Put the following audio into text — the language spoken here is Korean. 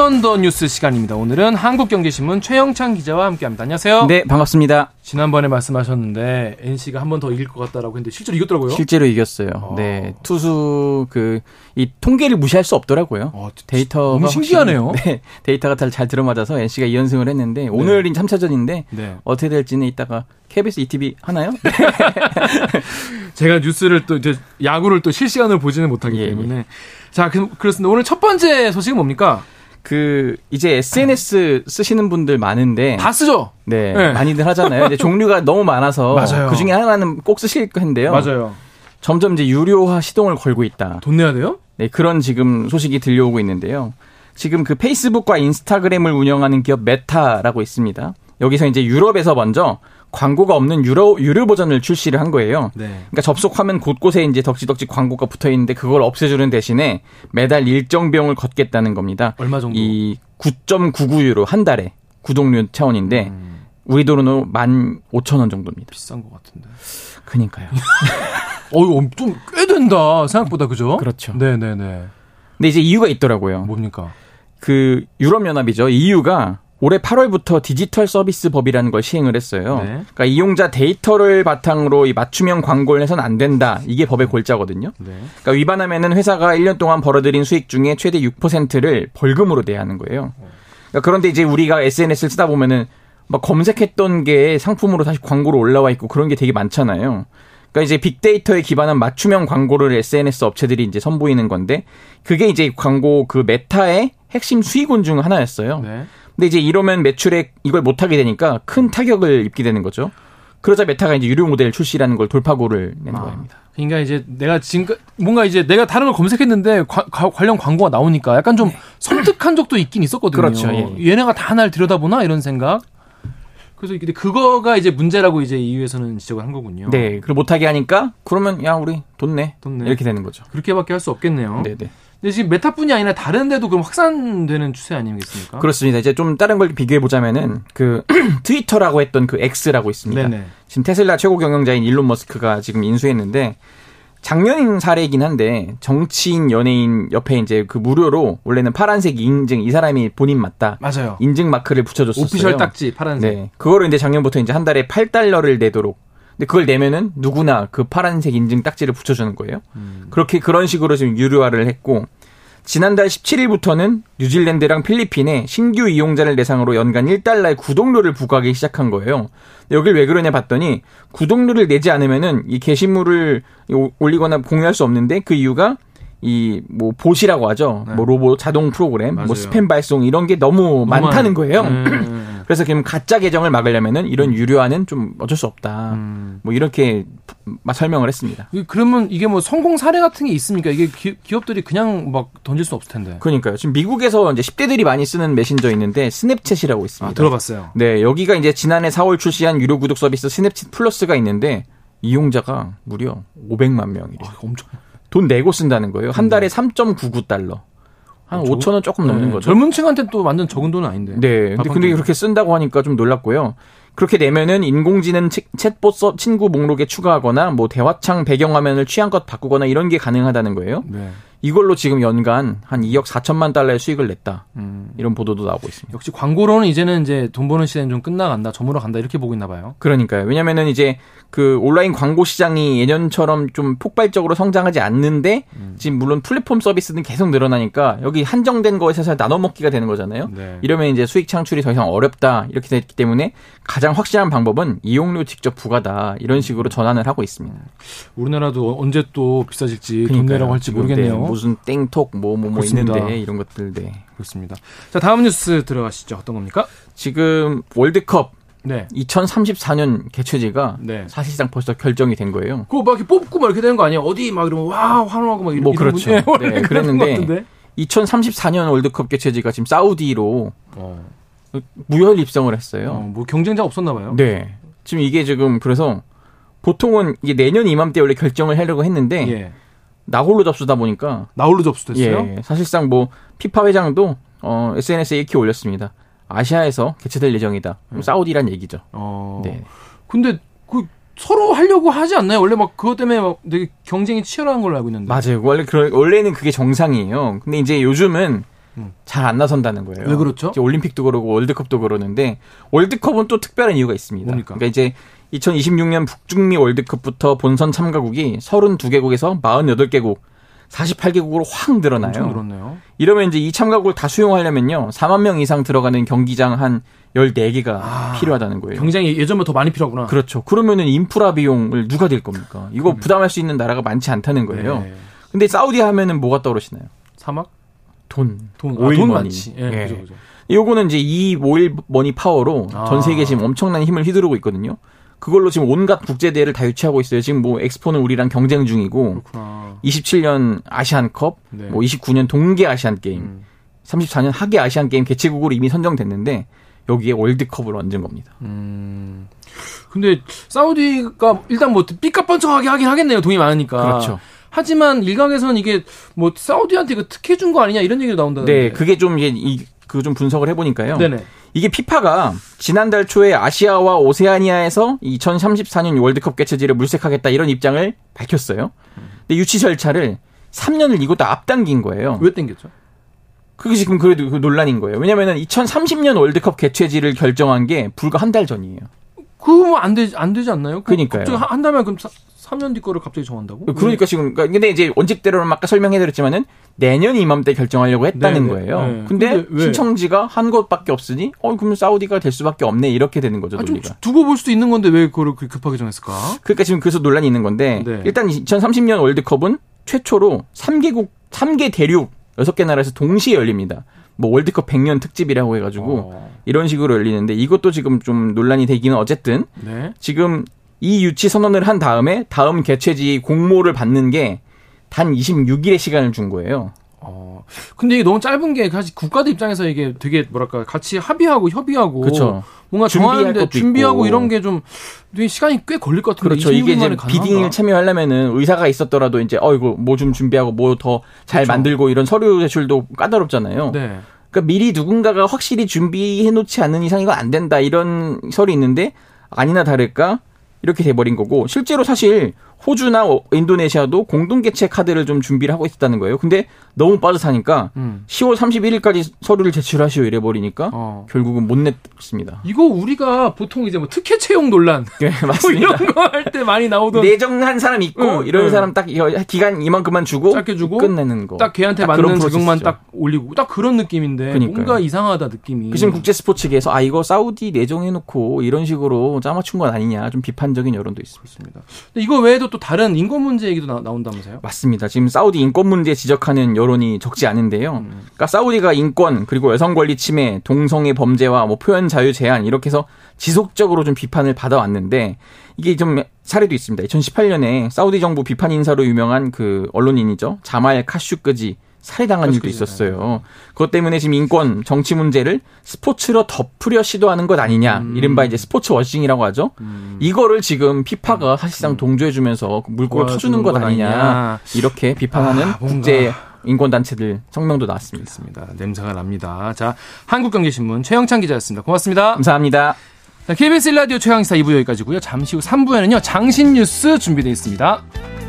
번 더 뉴스 시간입니다. 오늘은 한국경제신문 최형창 기자와 함께합니다. 안녕하세요. 네, 반갑습니다. 지난번에 말씀하셨는데 NC가 한 번 더 이길 것 같다라고 했는데 실제로 이겼더라고요. 실제로 이겼어요. 어. 네, 투수 그 이 통계를 무시할 수 없더라고요. 어, 데이터 너무 신기하네요. 네, 데이터가 잘, 잘 들어맞아서 NC가 2연승을 했는데 네. 오늘이 3차전인데 네. 어떻게 될지는 이따가 KBS 2TV 하나요? 제가 뉴스를 또 이제 야구를 또 실시간으로 보지는 못하기 예, 예. 때문에 예. 자, 그, 그렇습니다. 오늘 첫 번째 소식은 뭡니까? 그 이제 SNS 쓰시는 분들 많은데 다 쓰죠. 네, 네. 많이들 하잖아요. 이제 종류가 너무 많아서 그 중에 하나는 꼭 쓰실 텐데요. 맞아요. 점점 이제 유료화 시동을 걸고 있다. 돈 내야 돼요? 네, 그런 지금 소식이 들려오고 있는데요. 지금 그 페이스북과 인스타그램을 운영하는 기업 메타라고 있습니다. 여기서 이제 유럽에서 먼저 광고가 없는 유료 유료 버전을 출시를 한 거예요. 네. 그러니까 접속 화면 곳곳에 이제 덕지덕지 광고가 붙어 있는데 그걸 없애주는 대신에 매달 일정 비용을 걷겠다는 겁니다. 얼마 정도? 이 9.99유로 한 달에 구독료 차원인데 음. 우리 돈으로 15,000원 정도입니다. 비싼 것 같은데. 그니까요. 어, 좀꽤 된다 생각보다 그죠? 그렇죠. 네 네 네. 근데 이제 이유가 있더라고요. 뭡니까? 그 유럽 연합이죠. EU가 올해 8월부터 디지털 서비스 법이라는 걸 시행을 했어요. 네. 그러니까 이용자 데이터를 바탕으로 이 맞춤형 광고를 해서는 안 된다. 이게 법의 골자거든요. 네. 그러니까 위반하면은 회사가 1년 동안 벌어들인 수익 중에 최대 6%를 벌금으로 내야 하는 거예요. 그러니까 그런데 이제 우리가 SNS를 쓰다 보면은 막 검색했던 게 상품으로 다시 광고로 올라와 있고 그런 게 되게 많잖아요. 그러니까 이제 빅데이터에 기반한 맞춤형 광고를 SNS 업체들이 이제 선보이는 건데 그게 이제 광고 그 메타의 핵심 수익원 중 하나였어요. 네. 근데 이제 이러면 매출액 이걸 못 하게 되니까 큰 타격을 입게 되는 거죠. 그러자 메타가 이제 유료 모델 출시라는 걸 돌파구를 낸 아, 겁니다. 그러니까 이제 내가 지금 뭔가 이제 내가 다른 걸 검색했는데 과, 관련 광고가 나오니까 약간 좀 네. 섬뜩한 적도 있긴 있었거든요. 그렇죠. 예. 얘네가 다 날 들여다보나 이런 생각. 그래서 근데 그거가 이제 문제라고 이제 EU에서는 지적을 한 거군요. 네. 그걸 못하게 하니까 그러면 야 우리 돈 내. 돈 내. 이렇게 되는 거죠. 그렇게밖에 할 수 없겠네요. 네네. 네. 근데 지금 메타뿐이 아니라 다른 데도 그럼 확산되는 추세 아니겠습니까? 그렇습니다. 이제 좀 다른 걸 비교해 보자면은 그 트위터라고 했던 그 X라고 있습니다. 네네. 지금 테슬라 최고 경영자인 일론 머스크가 지금 인수했는데 작년 사례이긴 한데 정치인 연예인 옆에 이제 그 무료로 원래는 파란색 인증 이 사람이 본인 맞다. 맞아요. 인증 마크를 붙여줬었어요. 오피셜 딱지 파란색. 네. 그거를 이제 작년부터 이제 한 달에 8달러를 내도록 근데 그걸 내면은 누구나 그 파란색 인증 딱지를 붙여주는 거예요. 음. 그렇게 그런 식으로 지금 유료화를 했고 지난달 17일부터는 뉴질랜드랑 필리핀에 신규 이용자를 대상으로 연간 1달러의 구독료를 부과하기 시작한 거예요. 여길 왜 그러냐 봤더니 구독료를 내지 않으면은 이 게시물을 올리거나 공유할 수 없는데 그 이유가 이 뭐 보시라고 하죠. 네. 뭐 로봇 자동 프로그램, 뭐 맞아요. 뭐 스팸 발송 이런 게 너무, 너무 많다는 거예요. 음. 그래서 그럼 가짜 계정을 막으려면은 이런 음. 유료화는 좀 어쩔 수 없다. 음. 뭐 이렇게 설명을 했습니다. 그러면 이게 뭐 성공 사례 같은 게 있습니까? 이게 기, 업들이 그냥 막 던질 수 없을 텐데. 그러니까요. 지금 미국에서 이제 10대들이 많이 쓰는 메신저 있는데 스냅챗이라고 있습니다. 아, 들어봤어요. 네, 여기가 이제 지난해 4월 출시한 유료 구독 서비스 스냅챗 플러스가 있는데 이용자가 무려 500만 명이래요. 아, 엄청 돈 내고 쓴다는 거예요. 한 달에 3.99달러. 한 5천 원 조금 넘는 네. 거죠. 젊은 층한테 또 완전 적은 돈은 아닌데. 네. 근데, 근데 그렇게 쓴다고 하니까 좀 놀랐고요. 그렇게 내면은 인공지능 챗봇 서 친구 목록에 추가하거나 뭐 대화창 배경화면을 취향껏 바꾸거나 이런 게 가능하다는 거예요. 네. 이걸로 지금 연간 한 2억 4천만 달러의 수익을 냈다. 음. 이런 보도도 나오고 있습니다. 역시 광고로는 이제는 이제 돈 버는 시대는 좀 끝나간다. 저물어 간다. 이렇게 보고 있나 봐요. 그러니까요. 왜냐면은 이제 그 온라인 광고 시장이 예년처럼 좀 폭발적으로 성장하지 않는데 음. 지금 물론 플랫폼 서비스는 계속 늘어나니까 여기 한정된 거에서 나눠 먹기가 되는 거잖아요. 네. 이러면 이제 수익 창출이 더 이상 어렵다. 이렇게 됐기 때문에 가장 확실한 방법은 이용료 직접 부과다. 이런 식으로 전환을 하고 있습니다. 우리나라도 언제 또 비싸질지 그러니까요. 돈 내라고 할지 모르겠네요. 무슨 땡톡 뭐 뭐뭐 뭐 있는데 이런 것들 네. 그렇습니다. 자 다음 뉴스 들어가시죠. 어떤 겁니까? 지금 월드컵 네. 2034년 개최지가 네. 사실상 벌써 결정이 된 거예요. 그거 막 이렇게 뽑고 막 이렇게 되는 거 아니에요? 어디 막 이러면 와 환호하고 막 이런 뭐 그렇죠. 네, 네 그랬는데 2034년 월드컵 개최지가 지금 사우디로 어. 무혈 입성을 했어요. 어, 뭐 경쟁자 없었나 봐요. 네. 지금 이게 지금 그래서 보통은 이게 내년 이맘때 원래 결정을 하려고 했는데 예. 나홀로 접수다 보니까 나홀로 접수됐어요. 예, 사실상 뭐 피파 회장도 어, SNS에 이렇게 올렸습니다. 아시아에서 개최될 예정이다. 음. 사우디란 얘기죠. 어. 네. 근데 그 서로 하려고 하지 않나요? 원래 막 그것 때문에 막 되게 경쟁이 치열한 걸로 알고 있는데. 맞아요. 원래 그 원래는 그게 정상이에요. 근데 이제 요즘은 음. 잘안 나선다는 거예요. 왜 그렇죠? 올림픽도 그러고 월드컵도 그러는데 월드컵은 또 특별한 이유가 있습니다. 뭡니까? 그러니까 이제 2026년 북중미 월드컵부터 본선 참가국이 32개국에서 48개국 48개국으로 확 늘어나요. 엄청 늘었네요. 이러면 이제 이 참가국을 다 수용하려면요. 4만 명 이상 들어가는 경기장 한 14개가 아, 필요하다는 거예요. 경쟁이 예전보다 더 많이 필요하구나. 그렇죠. 그러면은 인프라 비용을 누가 될 겁니까? 이거 부담할 수 있는 나라가 많지 않다는 거예요. 네. 근데 사우디 하면은 뭐가 떠오르시나요? 사막? 돈. 돈. 오일 아, 돈 머니. 많지. 예, 예. 그죠, 그죠. 요거는 이제 이 오일 머니 파워로 아. 전 세계에 지금 엄청난 힘을 휘두르고 있거든요. 그걸로 지금 온갖 국제 대회를 다 유치하고 있어요. 지금 뭐 엑스포는 우리랑 경쟁 중이고 그렇구나. 27년 아시안컵, 네. 뭐 29년 동계 아시안 게임, 음. 34년 하계 아시안 게임 개최국으로 이미 선정됐는데 여기에 월드컵을 얹은 겁니다. 음. 근데 사우디가 일단 뭐 삐까뻔쩍하게 하긴 하겠네요. 돈이 많으니까. 그렇죠. 하지만 일각에서는 이게 뭐 사우디한테 이거 특혜 준 거 아니냐 이런 얘기도 나온다는데. 네, 그게 좀 이게 그좀 분석을 해보니까요. 네네. 이게 피파가 지난달 초에 아시아와 오세아니아에서 2034년 월드컵 개최지를 물색하겠다 이런 입장을 밝혔어요. 근데 유치 절차를 3년을 이것도 앞당긴 거예요. 왜 당겼죠? 그게 지금 그래도 그 논란인 거예요. 왜냐면은 2030년 월드컵 개최지를 결정한 게 불과 한 달 전이에요. 그거 안 되지 안 되지 않나요? 그러니까요. 한다면 그럼 3년 뒤 거를 갑자기 정한다고? 그러니까 지금 그러니까 근데 이제 원칙대로는 아까 설명해드렸지만은 내년 이맘때 결정하려고 했다는 네네. 거예요. 네. 근데, 근데 신청지가 한 곳밖에 없으니 어 그러면 사우디가 될 수밖에 없네 이렇게 되는 거죠. 아, 논리가. 두고 볼 수도 있는 건데 왜 그걸 급하게 정했을까? 그러니까 지금 그래서 논란이 있는 건데 네. 일단 2030년 월드컵은 최초로 3개국 3개 대륙 6개 나라에서 동시에 열립니다. 뭐 월드컵 100년 특집이라고 해가지고 어. 이런 식으로 열리는데 이것도 지금 좀 논란이 되기는 어쨌든 네. 지금 이 유치 선언을 한 다음에 다음 개최지 공모를 받는 게 단 26일의 시간을 준 거예요. 어. 근데 이게 너무 짧은 게 사실 국가들 입장에서 이게 되게 뭐랄까 같이 합의하고 협의하고 그쵸. 뭔가 정하는데 준비하고 있고. 이런 게 좀 시간이 꽤 걸릴 것 같은데 그렇죠. 이게 이제 비딩을 참여하려면은 의사가 있었더라도 이제 어 이거 뭐 좀 준비하고 뭐 더잘 만들고 이런 서류 제출도 까다롭잖아요. 네. 그러니까 미리 누군가가 확실히 준비해 놓지 않는 이상 이거 안 된다 이런 설이 있는데 아니나 다를까 이렇게 돼버린 거고 실제로 사실 호주나 인도네시아도 공동 개최 카드를 좀 준비를 하고 있었다는 거예요. 근데 너무 빠듯하니까 음. 10월 31일까지 서류를 제출하시오 이래 버리니까 어. 결국은 못 냈습니다. 이거 우리가 보통 이제 뭐 특혜 채용 논란 네, 맞습니다. 뭐 이런 거 할 때 많이 나오던 내정한 사람 있고 응, 이런 응. 사람 딱 기간 이만큼만 주고 짧게 주고 끝내는 거. 딱 걔한테 딱 맞는 자격만 딱 올리고 딱 그런 느낌인데 그러니까요. 뭔가 이상하다 느낌이. 그 지금 국제 스포츠계에서 아 이거 사우디 내정해 놓고 이런 식으로 짜맞춘 건 아니냐 좀 비판적인 여론도 있습니다. 근데 이거 외에도 또 다른 인권 문제 얘기도 나, 온다면서요 맞습니다. 지금 사우디 인권 문제 지적하는 여론이 적지 않은데요. 음. 그러니까 사우디가 인권 그리고 여성 권리 침해, 동성애 범죄와 뭐 표현 자유 제한 이렇게 해서 지속적으로 좀 비판을 받아왔는데 이게 좀 사례도 있습니다. 2018년에 사우디 정부 비판 인사로 유명한 그 언론인이죠. 자말 카슈끄지 살해당한 일도 있었어요. 그것 때문에 지금 인권 정치 문제를 스포츠로 덮으려 시도하는 것 아니냐. 음. 이른바 이제 스포츠 워싱이라고 하죠. 음. 이거를 지금 피파가 음. 사실상 동조해주면서 물꼬를 터주는 것 아니냐. 아니냐. 이렇게 비판하는 아, 국제 인권단체들 성명도 나왔습니다. 냄새가 납니다. 자, 한국경제신문 최형창 기자였습니다. 고맙습니다. 감사합니다. 자, KBS 1라디오 최강시사 2부 여기까지고요. 잠시 후 3부에는요. 장신 뉴스 준비되어 있습니다.